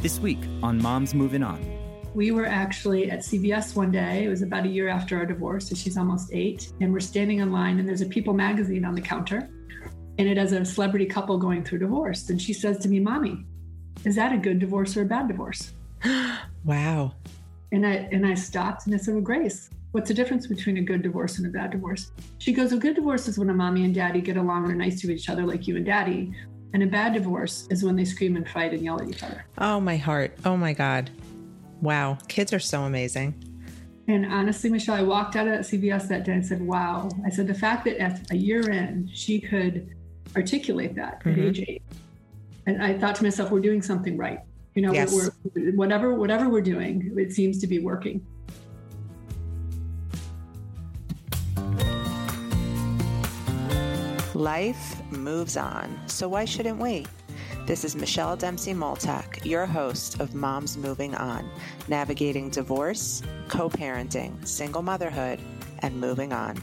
This week on Moms Moving On. We were actually at CVS one day. It was about a year after our divorce, so she's almost eight. And we're standing in line, and there's a People magazine on the counter, and it has a celebrity couple going through divorce. And she says to me, Mommy, is that a good divorce or a bad divorce? wow. And I and I stopped and I said, Well, Grace, what's the difference between a good divorce and a bad divorce? She goes, A good divorce is when a mommy and daddy get along and are nice to each other like you and daddy. And a bad divorce is when they scream and fight and yell at each other. Oh, my heart. Oh, my God. Wow. Kids are so amazing. And honestly, Michelle, I walked out of that CVS that day and said, Wow. I said, the fact that at a year in, she could articulate that mm-hmm. at age eight. And I thought to myself, we're doing something right. You know, yes. we're, whatever whatever we're doing, it seems to be working. Life moves on, so why shouldn't we? This is Michelle Dempsey Multack, your host of Moms Moving On, navigating divorce, co parenting, single motherhood, and moving on.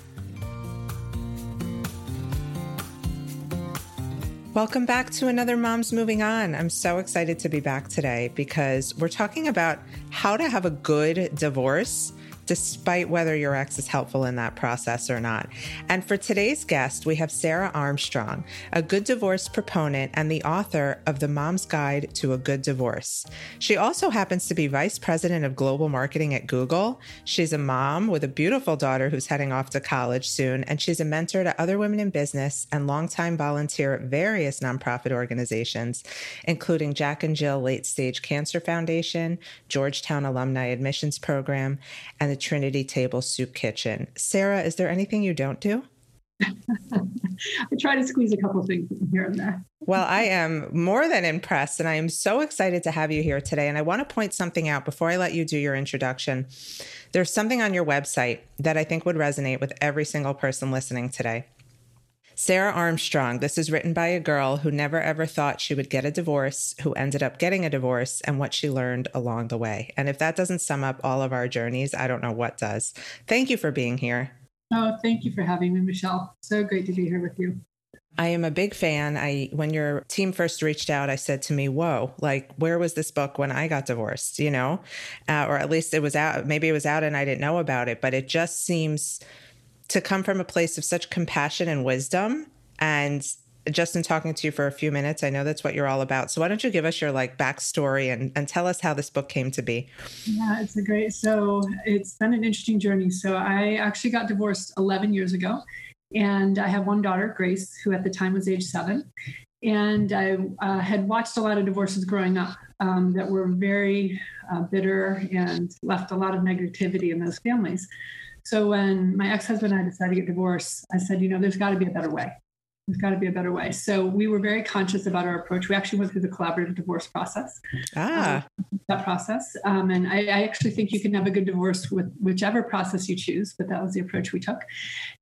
Welcome back to another Moms Moving On. I'm so excited to be back today because we're talking about how to have a good divorce despite whether your ex is helpful in that process or not. And for today's guest, we have Sarah Armstrong, a good divorce proponent and the author of The Mom's Guide to a Good Divorce. She also happens to be vice president of global marketing at Google. She's a mom with a beautiful daughter who's heading off to college soon, and she's a mentor to other women in business and longtime volunteer at various nonprofit organizations, including Jack and Jill Late Stage Cancer Foundation, Georgetown Alumni Admissions Program, and the the Trinity Table Soup Kitchen. Sarah, is there anything you don't do? I try to squeeze a couple things here and there. Well, I am more than impressed, and I am so excited to have you here today. And I want to point something out before I let you do your introduction. There's something on your website that I think would resonate with every single person listening today. Sarah Armstrong. This is written by a girl who never ever thought she would get a divorce, who ended up getting a divorce, and what she learned along the way. And if that doesn't sum up all of our journeys, I don't know what does. Thank you for being here. Oh, thank you for having me, Michelle. So great to be here with you. I am a big fan. I when your team first reached out, I said to me, "Whoa! Like, where was this book when I got divorced? You know, uh, or at least it was out. Maybe it was out and I didn't know about it. But it just seems to come from a place of such compassion and wisdom. And just in talking to you for a few minutes, I know that's what you're all about. So why don't you give us your like backstory and, and tell us how this book came to be? Yeah, it's a great. So it's been an interesting journey. So I actually got divorced 11 years ago, and I have one daughter, Grace, who at the time was age seven. And I uh, had watched a lot of divorces growing up um, that were very uh, bitter and left a lot of negativity in those families. So when my ex-husband and I decided to get divorced, I said, you know, there's got to be a better way. There's got to be a better way. So we were very conscious about our approach. We actually went through the collaborative divorce process. Ah. Um, that process. Um, and I, I, actually think you can have a good divorce with whichever process you choose, but that was the approach we took.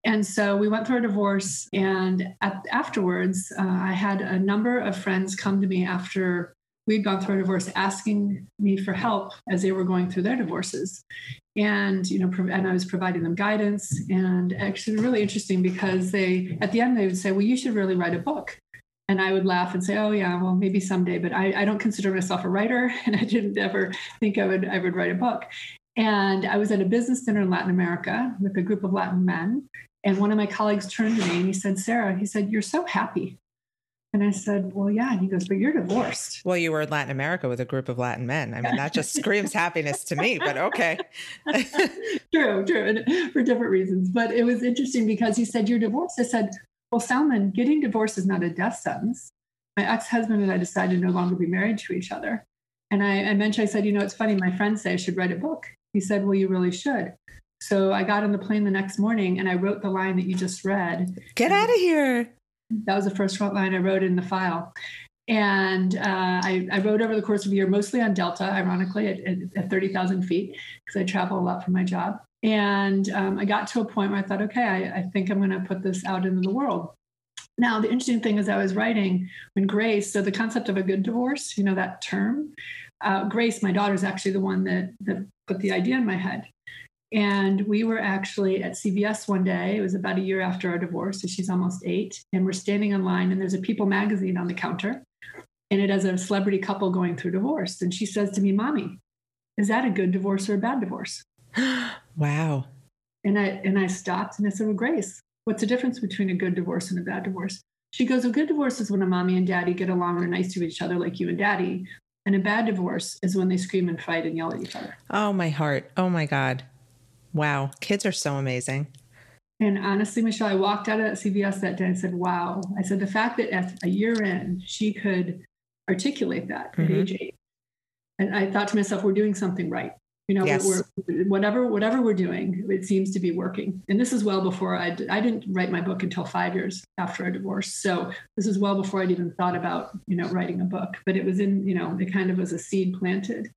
And so we went through a divorce. And at, afterwards, uh, I had a number of friends come to me after we'd gone through a divorce asking me for help as they were going through their divorces. And you know and i was providing them guidance. And actually really interesting because they at the end they would say well you should really write a book. And i would laugh and say oh yeah well maybe someday. But i, I don't consider myself a writer and i didn't ever think i would i would write a book. And i was at a business dinner in latin america with a group of latin men. And one of my colleagues turned to me and he said sarah he said you're so happy and I said, Well, yeah. And he goes, But you're divorced. Well, you were in Latin America with a group of Latin men. I mean, that just screams happiness to me, but okay. true, true. And for different reasons. But it was interesting because he said, You're divorced. I said, Well, Salman, getting divorced is not a death sentence. My ex husband and I decided to no longer be married to each other. And I, I mentioned, I said, You know, it's funny. My friends say I should write a book. He said, Well, you really should. So I got on the plane the next morning and I wrote the line that you just read. Get out of here. That was the first front line I wrote in the file. And uh, I, I, wrote over the course of a year, mostly on Delta, ironically, at, at, at 30,000 feet, because I travel a lot for my job. And um, I got to a point where I thought, okay, I, I think I'm going to put this out into the world. Now, the interesting thing is, I was writing when Grace, so the concept of a good divorce, you know, that term, uh, Grace, my daughter, is actually the one that, that put the idea in my head. And we were actually at CVS one day. It was about a year after our divorce. So she's almost eight. And we're standing in line, and there's a People magazine on the counter. and it has a celebrity couple going through divorce. And she says to me, Mommy, is that a good divorce or a bad divorce? wow. And I and I stopped and I said, Well, Grace, what's the difference between a good divorce and a bad divorce? She goes, A good divorce is when a mommy and daddy get along and are nice to each other like you and daddy. And a bad divorce is when they scream and fight and yell at each other. Oh my heart. Oh my God. Wow. Kids are so amazing. And honestly, Michelle, I walked out of that CVS that day and said, Wow. I said, the fact that at a year in, she could articulate that mm-hmm. at age eight. And I thought to myself, we're doing something right. You know, yes. we're, whatever whatever we're doing, it seems to be working. And this is well before I I didn't write my book until five years after a divorce. So this is well before I'd even thought about you know writing a book. But it was in you know it kind of was a seed planted,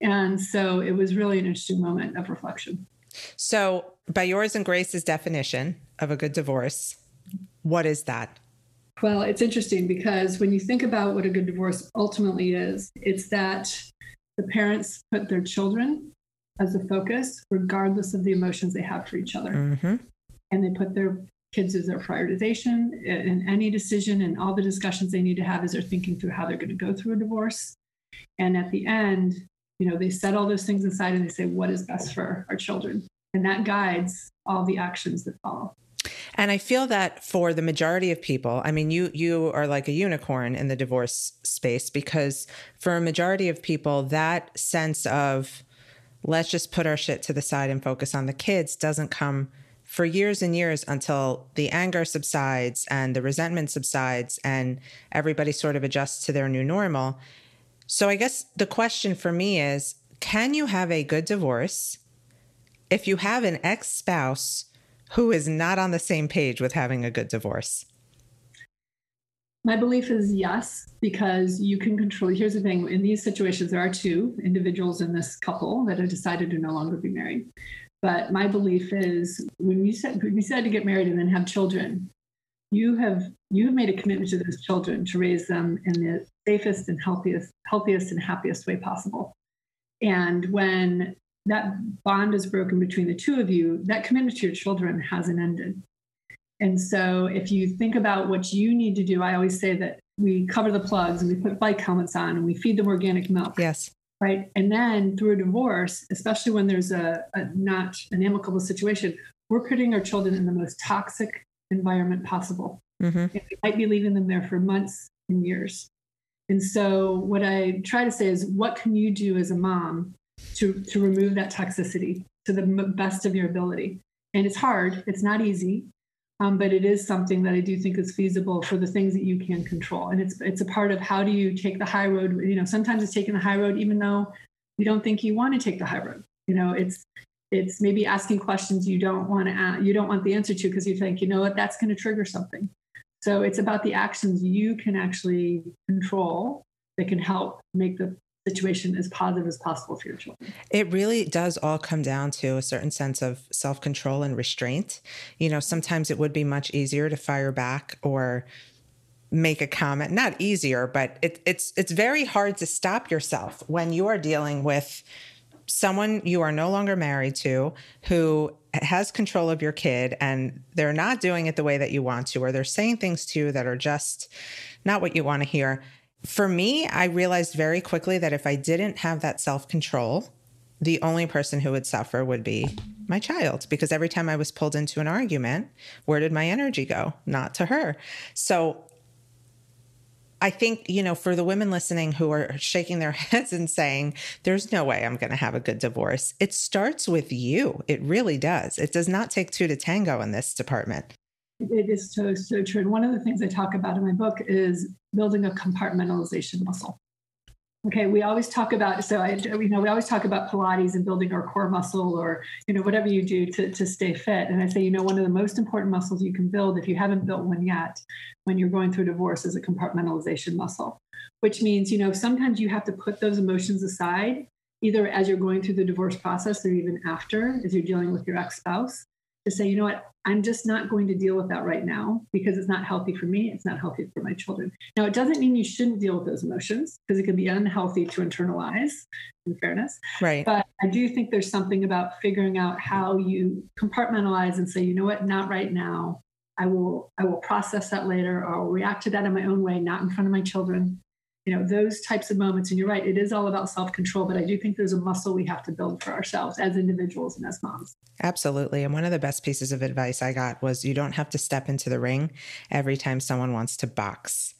and so it was really an interesting moment of reflection. So, by yours and Grace's definition of a good divorce, what is that? Well, it's interesting because when you think about what a good divorce ultimately is, it's that the parents put their children as the focus, regardless of the emotions they have for each other. Mm-hmm. And they put their kids as their prioritization in any decision and all the discussions they need to have as they're thinking through how they're going to go through a divorce. And at the end, you know, they set all those things aside and they say, what is best for our children? And that guides all the actions that follow. And I feel that for the majority of people, I mean, you you are like a unicorn in the divorce space because for a majority of people, that sense of let's just put our shit to the side and focus on the kids doesn't come for years and years until the anger subsides and the resentment subsides and everybody sort of adjusts to their new normal. So I guess the question for me is can you have a good divorce if you have an ex spouse who is not on the same page with having a good divorce? My belief is yes, because you can control. Here's the thing in these situations, there are two individuals in this couple that have decided to no longer be married. But my belief is when you said you said to get married and then have children, you have you have made a commitment to those children to raise them in the safest and healthiest healthiest and happiest way possible. And when that bond is broken between the two of you, that commitment to your children hasn't ended. And so if you think about what you need to do, I always say that we cover the plugs and we put bike helmets on and we feed them organic milk. Yes. Right. And then through a divorce, especially when there's a, a not an amicable situation, we're putting our children in the most toxic environment possible. Mm-hmm. We might be leaving them there for months and years. And so, what I try to say is, what can you do as a mom to, to remove that toxicity to the best of your ability. And it's hard, it's not easy, um, but it is something that I do think is feasible for the things that you can control. And it's it's a part of how do you take the high road. You know, sometimes it's taking the high road even though you don't think you want to take the high road. You know, it's it's maybe asking questions you don't want to ask, you don't want the answer to because you think you know what that's going to trigger something. So it's about the actions you can actually control that can help make the situation as positive as possible for your children. It really does all come down to a certain sense of self control and restraint. You know, sometimes it would be much easier to fire back or make a comment not easier but it, it's it's very hard to stop yourself when you are dealing with someone you are no longer married to who has control of your kid and they're not doing it the way that you want to or they're saying things to you that are just not what you want to hear for me, I realized very quickly that if I didn't have that self control, the only person who would suffer would be my child because every time I was pulled into an argument, where did my energy go? Not to her. So I think, you know, for the women listening who are shaking their heads and saying, there's no way I'm going to have a good divorce, it starts with you. It really does. It does not take two to tango in this department. It is so, so true. And one of the things I talk about in my book is building a compartmentalization muscle. Okay, we always talk about so I you know we always talk about Pilates and building our core muscle or you know whatever you do to to stay fit. And I say you know one of the most important muscles you can build if you haven't built one yet when you're going through divorce is a compartmentalization muscle, which means you know sometimes you have to put those emotions aside either as you're going through the divorce process or even after as you're dealing with your ex-spouse to say, you know what, I'm just not going to deal with that right now because it's not healthy for me. It's not healthy for my children. Now, it doesn't mean you shouldn't deal with those emotions because it can be unhealthy to internalize, in fairness. Right. But I do think there's something about figuring out how you compartmentalize and say, you know what, not right now. I will I will process that later or I'll react to that in my own way, not in front of my children. You know those types of moments. And you're right it is all about self-control but i do think there's a muscle we have to build for ourselves as individuals and as moms. Absolutely. And one of the best pieces of advice i got was you don't have to step into the ring every time someone wants to box.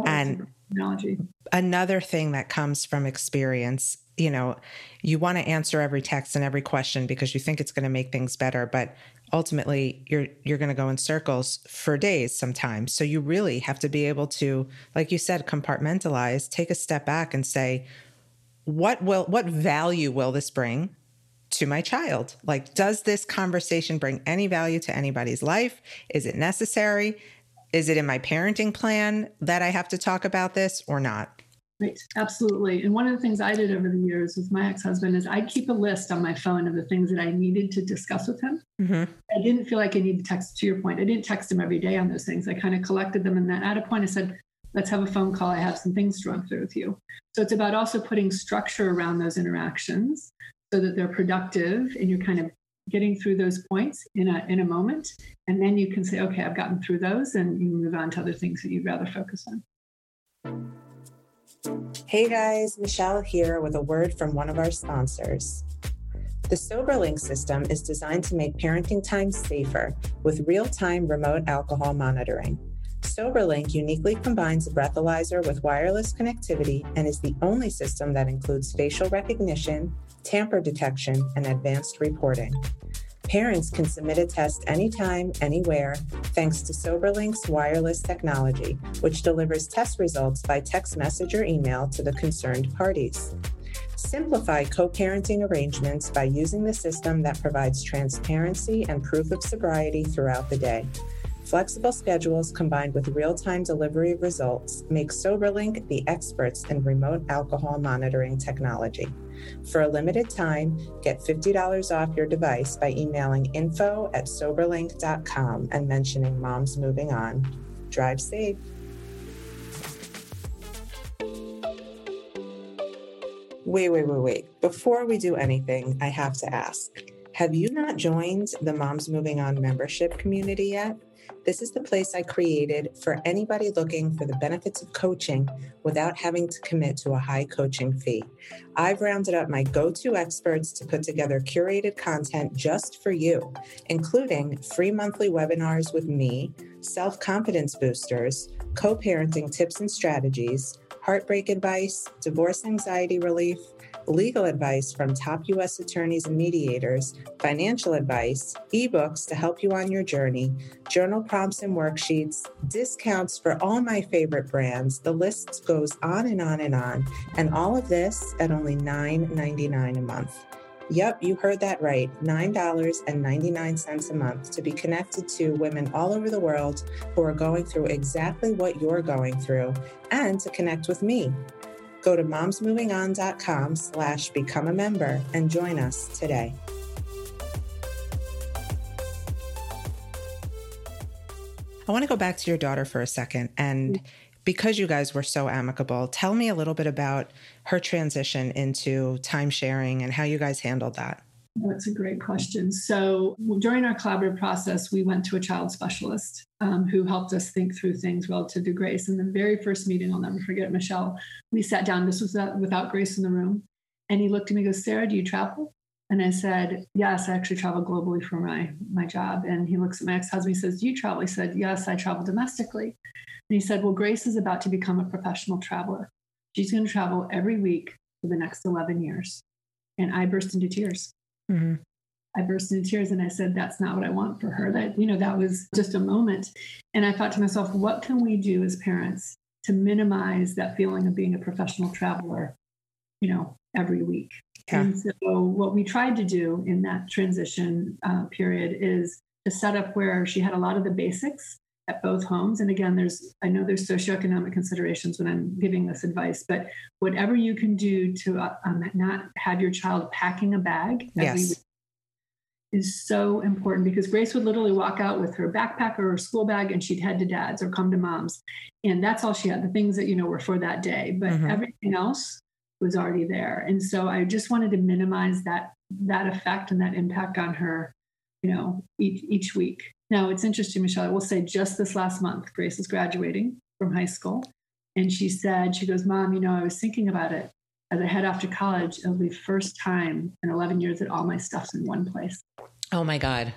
Oh, and analogy. another thing that comes from experience you know you want to answer every text and every question because you think it's going to make things better but ultimately you're you're going to go in circles for days sometimes. So you really have to be able to like you said compartmentalize take a step back and say what will what value will this bring to my child? Like does this conversation bring any value to anybody's life? Is it necessary? Is it in my parenting plan that i have to talk about this or not Right, absolutely. And one of the things I did over the years with my ex husband is I'd keep a list on my phone of the things that I needed to discuss with him. Mm-hmm. I didn't feel like I needed to text, to your point, I didn't text him every day on those things. I kind of collected them. And then at a point, I said, let's have a phone call. I have some things to run through with you. So it's about also putting structure around those interactions so that they're productive and you're kind of getting through those points in a in a moment and then you can say okay i've gotten through those and you move on to other things that you'd rather focus on Hey guys, Michelle here with a word from one of our sponsors. The SoberLink system is designed to make parenting time safer with real time remote alcohol monitoring. SoberLink uniquely combines a breathalyzer with wireless connectivity and is the only system that includes facial recognition, tamper detection, and advanced reporting. Parents can submit a test anytime, anywhere, thanks to SoberLink's wireless technology, which delivers test results by text message or email to the concerned parties. Simplify co parenting arrangements by using the system that provides transparency and proof of sobriety throughout the day. Flexible schedules combined with real time delivery results make SoberLink the experts in remote alcohol monitoring technology. For a limited time, get $50 off your device by emailing info at soberlink.com and mentioning Mom's Moving On. Drive safe. Wait, wait, wait, wait. Before we do anything, I have to ask Have you not joined the Moms Moving On membership community yet? This is the place I created for anybody looking for the benefits of coaching without having to commit to a high coaching fee. I've rounded up my go to experts to put together curated content just for you, including free monthly webinars with me, self confidence boosters, co parenting tips and strategies, heartbreak advice, divorce anxiety relief legal advice from top U.S. attorneys and mediators, financial advice, ebooks to help you on your journey, journal prompts and worksheets, discounts for all my favorite brands. The list goes on and on and on. And all of this at only $9.99 a month. Yep, you heard that right. $9.99 a month to be connected to women all over the world who are going through exactly what you're going through and to connect with me. Go to momsmovingon.com slash become a member and join us today. I want to go back to your daughter for a second. And mm-hmm. because you guys were so amicable, tell me a little bit about her transition into time sharing and how you guys handled that. That's a great question. So, during our collaborative process, we went to a child specialist um, who helped us think through things relative to Grace. And the very first meeting, I'll never forget, Michelle, we sat down. This was without Grace in the room. And he looked at me and goes, Sarah, do you travel? And I said, Yes, I actually travel globally for my, my job. And he looks at my ex husband. He says, Do you travel? He said, Yes, I travel domestically. And he said, Well, Grace is about to become a professional traveler. She's going to travel every week for the next 11 years. And I burst into tears. Mm-hmm. I burst into tears and I said, That's not what I want for her. That, you know, that was just a moment. And I thought to myself, What can we do as parents to minimize that feeling of being a professional traveler, you know, every week? Yeah. And so, what we tried to do in that transition uh, period is to set up where she had a lot of the basics at both homes. And again, there's I know there's socioeconomic considerations when I'm giving this advice, but whatever you can do to uh, um, not have your child packing a bag yes. Is so important because Grace would literally walk out with her backpack or her school bag and she'd head to dad's or come to mom's. And that's all she had, the things that, you know, were for that day. But mm-hmm. everything else was already there. And so I just wanted to minimize that that effect and that impact on her, you know, each, each week. Now, it's interesting, Michelle. I will say just this last month, Grace is graduating from high school. And she said, she goes, Mom, you know, I was thinking about it. As I head off to college, it'll be the first time in 11 years that all my stuff's in one place. Oh my God.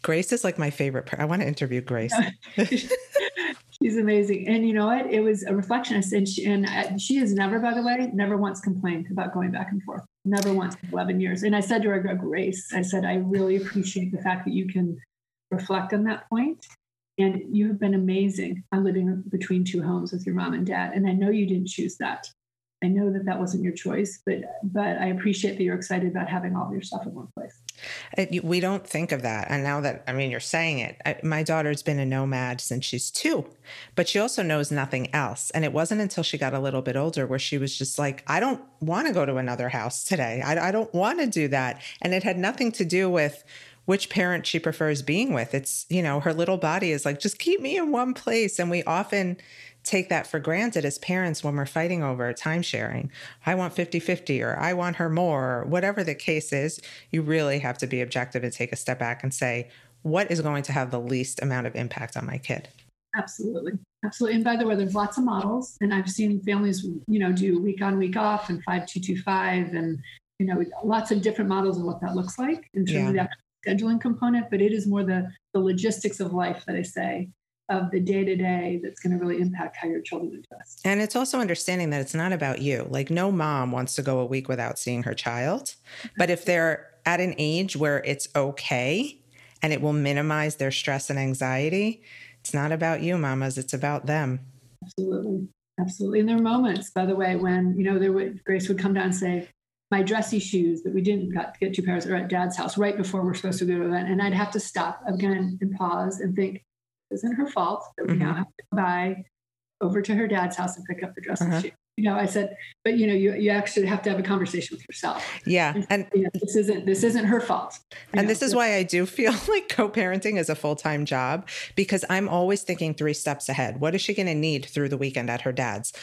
Grace is like my favorite. Per- I want to interview Grace. She's amazing. And you know what? It was a reflection. I said, she, and she has never, by the way, never once complained about going back and forth. Never once in 11 years. And I said to her, Grace, I said, I really appreciate the fact that you can reflect on that point. And you have been amazing on living between two homes with your mom and dad. And I know you didn't choose that. I know that that wasn't your choice, but but I appreciate that you're excited about having all of your stuff in one place. It, we don't think of that, and now that I mean you're saying it, I, my daughter's been a nomad since she's two, but she also knows nothing else. And it wasn't until she got a little bit older where she was just like, "I don't want to go to another house today. I, I don't want to do that," and it had nothing to do with which parent she prefers being with. It's, you know, her little body is like, just keep me in one place. And we often take that for granted as parents when we're fighting over time sharing. I want 50 50 or I want her more, or whatever the case is. You really have to be objective and take a step back and say, what is going to have the least amount of impact on my kid? Absolutely. Absolutely. And by the way, there's lots of models, and I've seen families, you know, do week on, week off and 5225 and, you know, lots of different models of what that looks like in terms yeah. of the scheduling component, but it is more the, the logistics of life that I say of the day to day that's going to really impact how your children adjust. And it's also understanding that it's not about you. Like, no mom wants to go a week without seeing her child. But if they're at an age where it's okay and it will minimize their stress and anxiety, it's not about you, mamas, it's about them. Absolutely. Absolutely. And there are moments, by the way, when, you know, there would, Grace would come down and say, my dressy shoes that we didn't got, get two pairs are at dad's house right before we're supposed to go to an event. And I'd have to stop again and pause and think, isn't her fault that we mm-hmm. now have to go by over to her dad's house and pick up the dress uh-huh. shoes. You know, I said, but you know, you, you actually have to have a conversation with yourself. Yeah. And, and you know, this isn't this isn't her fault. And know? this is why I do feel like co-parenting is a full-time job because I'm always thinking three steps ahead. What is she going to need through the weekend at her dad's?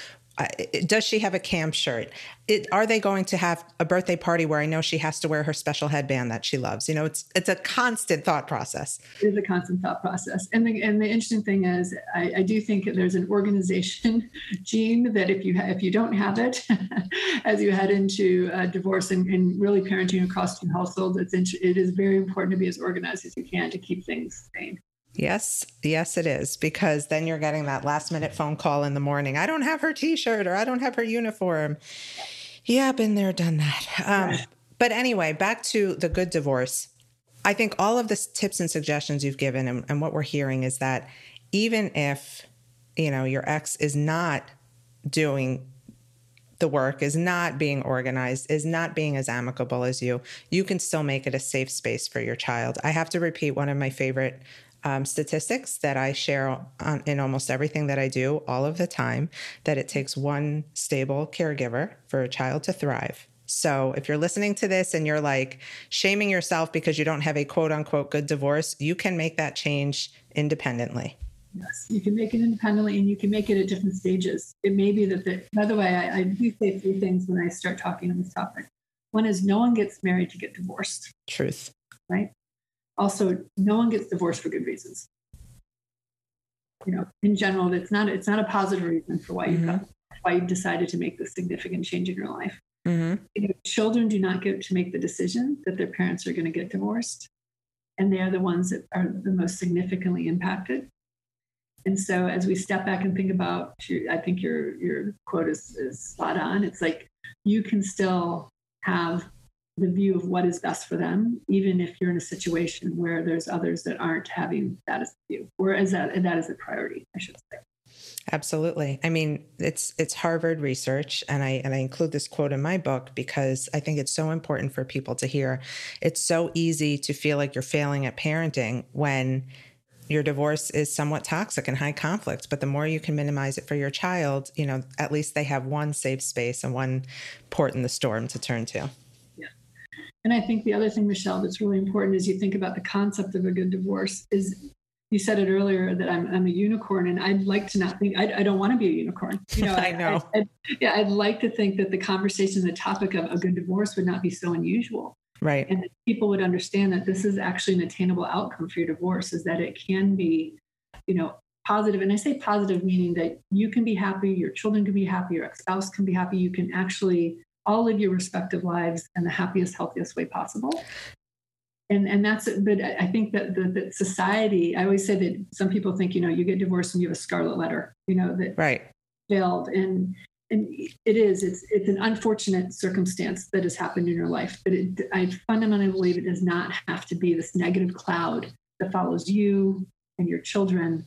Does she have a camp shirt? It, are they going to have a birthday party where I know she has to wear her special headband that she loves? You know, it's it's a constant thought process. It is a constant thought process, and the and the interesting thing is, I, I do think there's an organization gene that if you ha- if you don't have it, as you head into divorce and, and, really parenting across two households, it's it is very important to be as organized as you can to keep things sane. Yes, yes, it is because then you're getting that last minute phone call in the morning. I don't have her t shirt or I don't have her uniform. Yeah, been there, done that. Um, but anyway, back to the good divorce. I think all of the tips and suggestions you've given and, and what we're hearing is that even if, you know, your ex is not doing the work, is not being organized, is not being as amicable as you, you can still make it a safe space for your child. I have to repeat one of my favorite um, statistics that I share on, in almost everything that I do all of the time that it takes one stable caregiver for a child to thrive. So if you're listening to this and you're like shaming yourself because you don't have a quote unquote good divorce, you can make that change independently. Yes, you can make it independently and you can make it at different stages. It may be that, the, by the way, I, I do say three things when I start talking on this topic. One is no one gets married to get divorced. Truth. Right? Also no one gets divorced for good reasons you know in general it's not it's not a positive reason for why you mm-hmm. why you decided to make this significant change in your life mm-hmm. you know, children do not get to make the decision that their parents are going to get divorced and they are the ones that are the most significantly impacted and so as we step back and think about i think your your quote is, is spot on it's like you can still have the view of what is best for them, even if you're in a situation where there's others that aren't having that as a view, or as that, that is a priority, I should say. Absolutely. I mean, it's it's Harvard research and I and I include this quote in my book because I think it's so important for people to hear. It's so easy to feel like you're failing at parenting when your divorce is somewhat toxic and high conflict, but the more you can minimize it for your child, you know, at least they have one safe space and one port in the storm to turn to. And I think the other thing, Michelle, that's really important as you think about the concept of a good divorce is you said it earlier that I'm, I'm a unicorn and I'd like to not think, I, I don't want to be a unicorn. You know, I, know. I, yeah, I'd like to think that the conversation, the topic of a good divorce would not be so unusual. Right. And people would understand that this is actually an attainable outcome for your divorce is that it can be, you know, positive. positive, and I say positive meaning that you can be happy, your children can be happy, your ex-spouse can be happy, you can actually all live your respective lives in the happiest, healthiest way possible. And and that's it. but I think that the that society, I always say that some people think, you know, you get divorced and you have a scarlet letter, you know, that right failed. And and it is, it's it's an unfortunate circumstance that has happened in your life. But it, I fundamentally believe it does not have to be this negative cloud that follows you and your children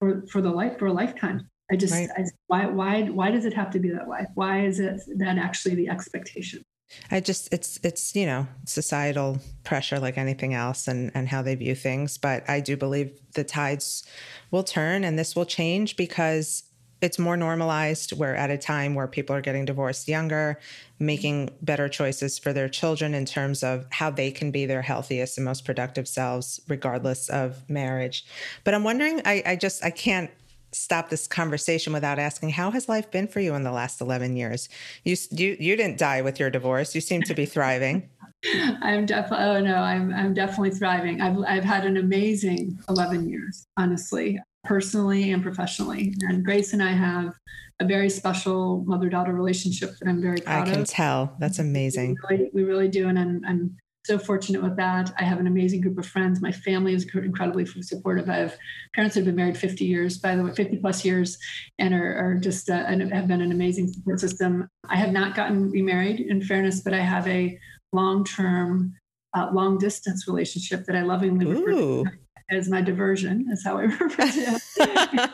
for, for the life for a lifetime. I just right. I, why why why does it have to be that way? Why is it that actually the expectation? I just it's it's you know societal pressure like anything else and and how they view things but I do believe the tides will turn and this will change because it's more normalized. We're at a time where people are getting divorced younger, making better choices for their children in terms of how they can be their healthiest and most productive selves, regardless of marriage. But I'm wondering, I, I just, I can't stop this conversation without asking how has life been for you in the last 11 years you you you didn't die with your divorce you seem to be thriving i'm definitely oh no i'm i'm definitely thriving i've i've had an amazing 11 years honestly personally and professionally. And Grace and I have a very special mother daughter relationship that I'm very proud of. I can of. tell. That's amazing. We really, we really do. And I'm, I'm, so fortunate with that. I have an amazing group of friends. My family is incredibly supportive. I have parents have been married 50 years, by the way, 50 plus years, and are, are just uh, and have been an amazing support system. I have not gotten remarried, in fairness, but I have a long term, uh, long distance relationship that I lovingly refer to as my diversion, is how I refer to it.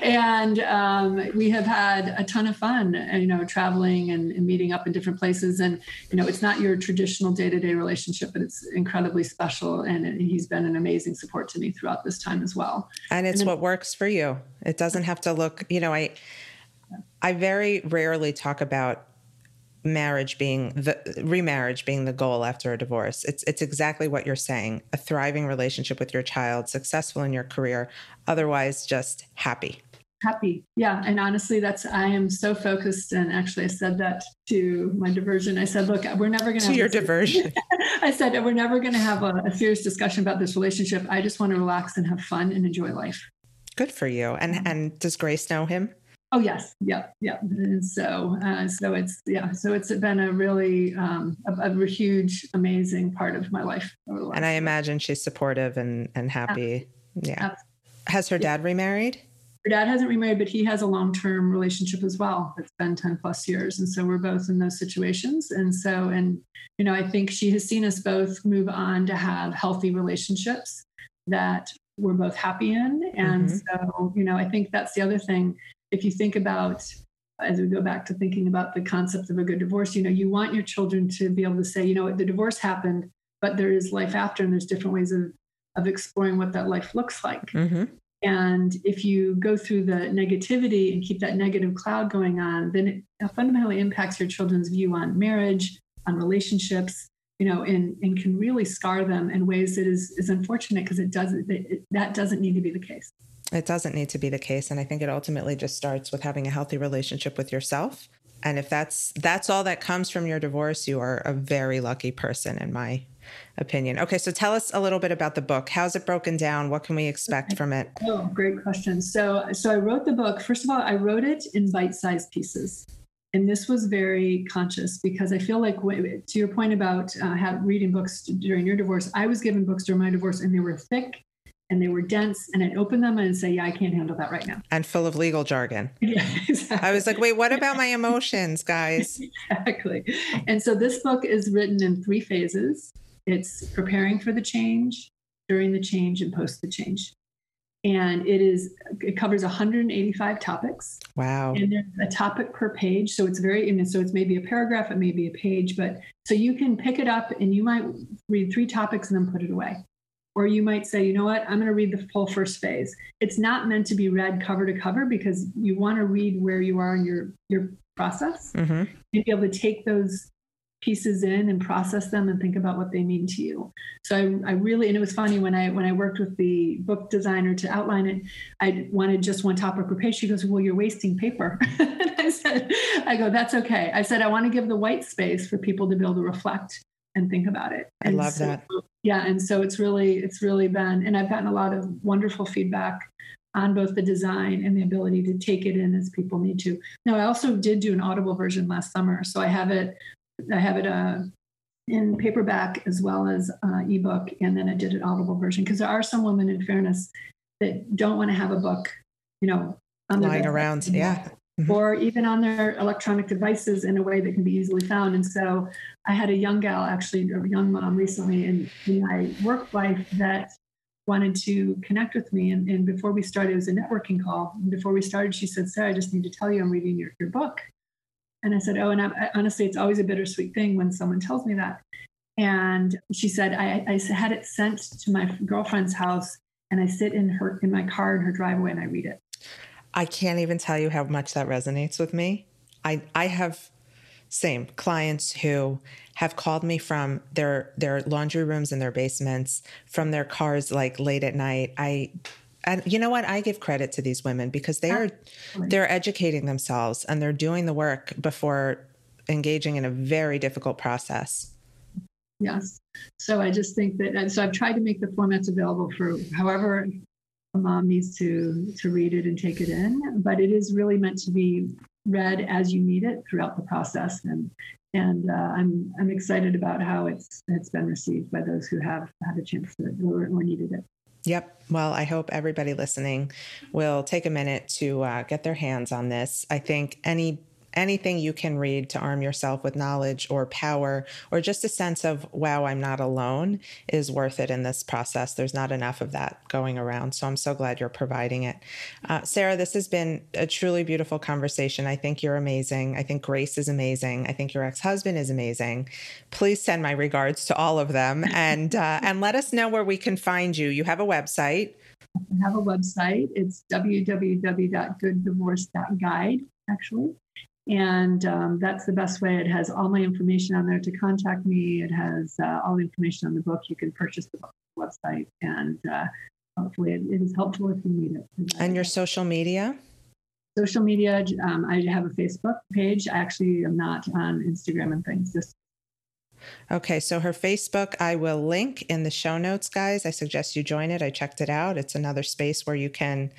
and um, we have had a ton of fun, uh, you know, traveling and, and, meeting up in different places. And, you know, it's not your traditional day to day relationship, but it's incredibly special. And he's been an amazing support to me throughout this time as well. And it's and then, what works for you. It doesn't have to look, you know, I, I very rarely talk about marriage being the remarriage being the goal after a divorce. It's it's exactly what you're saying. A thriving relationship with your child, successful in your career, otherwise just happy. Happy. Yeah. And honestly, that's I am so focused. And actually I said that to my diversion. I said, look, we're never gonna to your diversion. I said we're never gonna have a, a serious discussion about this relationship. I just want to relax and have fun and enjoy life. Good for you. And and does Grace know him? Oh yes, yeah, yeah. And so, uh, so it's yeah, so it's been a really um, a, a, huge, amazing part of my life. And I imagine she's supportive and and happy. Yeah. yeah. Has her dad remarried? Her dad hasn't remarried, but he has a long term relationship as well. It's been ten plus years, and so we're both in those situations. And so, and you know, I think she has seen us both move on to have healthy relationships that we're both happy in. And mm-hmm. so, you know, I think that's the other thing if you think about as we go back to thinking about the concept of a good divorce, you know, you want your children to be able to say, you know, the divorce happened, but there is life after, and there's different ways of of exploring what that life looks like. Mm-hmm. And if you go through the negativity and keep that negative cloud going on, then it fundamentally impacts your children's view on marriage, on relationships, you know, and, and can really scar them in ways that is, is unfortunate because it doesn't, it, that doesn't need to be the case. It doesn't need to be the case. And I think it ultimately just starts with having a healthy relationship with yourself. And if that's that's all that comes from your divorce, you are a very lucky person in my opinion. Okay, so tell us a little bit about the book. How's it broken down? What can we expect okay. from it? Oh, great question. So so I wrote the book. First of all, I wrote it in bite-sized pieces. And this was very conscious because I feel like, to your point about uh, reading books during your divorce, I was given books during my divorce and they were thick and they were dense and I'd open them and say, yeah, I can't handle that right now. And full of legal jargon. Yeah, exactly. I was like, wait, what about my emotions, guys? exactly. And so this book is written in three phases. It's preparing for the change, during the change, and post the change. And it is it covers 185 topics. Wow. And there's a topic per page. So it's very and so it's maybe a paragraph, it may be a page, but so you can pick it up and you might read three topics and then put it away. Or you might say, you know what, I'm going to read the full first phase. It's not meant to be read cover to cover because you want to read where you are in your, your process mm-hmm. and be able to take those pieces in and process them and think about what they mean to you. So I, I really, and it was funny when I when I worked with the book designer to outline it, I wanted just one topic per page. She goes, "Well, you're wasting paper." and I said, "I go, that's okay." I said, "I want to give the white space for people to be able to reflect and think about it." I and love so, that yeah and so it's really it's really been and i've gotten a lot of wonderful feedback on both the design and the ability to take it in as people need to. Now i also did do an audible version last summer so i have it i have it uh, in paperback as well as uh, ebook and then i did an audible version because there are some women in fairness that don't want to have a book you know lying around yeah mm-hmm. or even on their electronic devices in a way that can be easily found. And so I had a young gal, actually, a young mom recently in, in my work life that wanted to connect with me. And, and, before we started, it was a networking call. And before we started, she said, Sarah, I just need to tell you I'm reading your, your book. And I said, Oh, and I, I, honestly, it's always a bittersweet thing when someone tells me that. And she said, I, I had it sent to my girlfriend's house and I sit in her in my car in her driveway and I read it. I can't even tell you how much that resonates with me. I I have same clients who have called me from their their laundry rooms in their basements, from their cars like late at night. I and you know what? I give credit to these women because they are they're educating themselves and they're doing the work before engaging in a very difficult process. Yes. So I just think that, and so I've tried to make the formats available for however mom needs to to read it and take it in but it is really meant to be read as you need it throughout the process and and uh, I'm I'm excited about how it's it's been received by those who have had a chance to or, or needed it. Yep. Well, I hope everybody listening will take a minute to uh, get their hands on this. I think any anything you can read to arm yourself with knowledge or power or just a sense of, wow, I'm not alone is worth it in this process. There's not enough of that going around. So I'm so glad you're providing it. Uh, Sarah, this has been a truly beautiful conversation. I think you're amazing. I think Grace is amazing. I think your ex husband is amazing. Please send my regards to all of them and, uh, and let us know where we can find you. You have a website. I have a website. It's www.gooddivorce.guide, actually. And um, that's the best way. It has all my information on there to contact me. It has uh, all the information on the book. You can purchase the website, and uh, hopefully, it, it is helpful if you need it. And your social media? Social media. Um, I have a Facebook page. I actually am not on Instagram and things. Just Okay, so her Facebook, I will link in the show notes, guys. I suggest you join it. I checked it out. It's another space where you can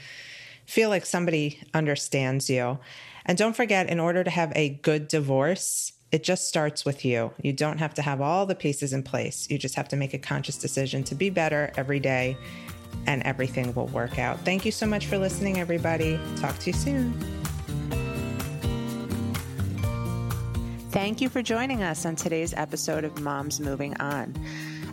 feel like somebody understands you. And don't forget, in order to have a good divorce, it just starts with you. You don't have to have all the pieces in place. You just have to make a conscious decision to be better every day, and everything will work out. Thank you so much for listening, everybody. Talk to you soon. Thank you for joining us on today's episode of Moms Moving On.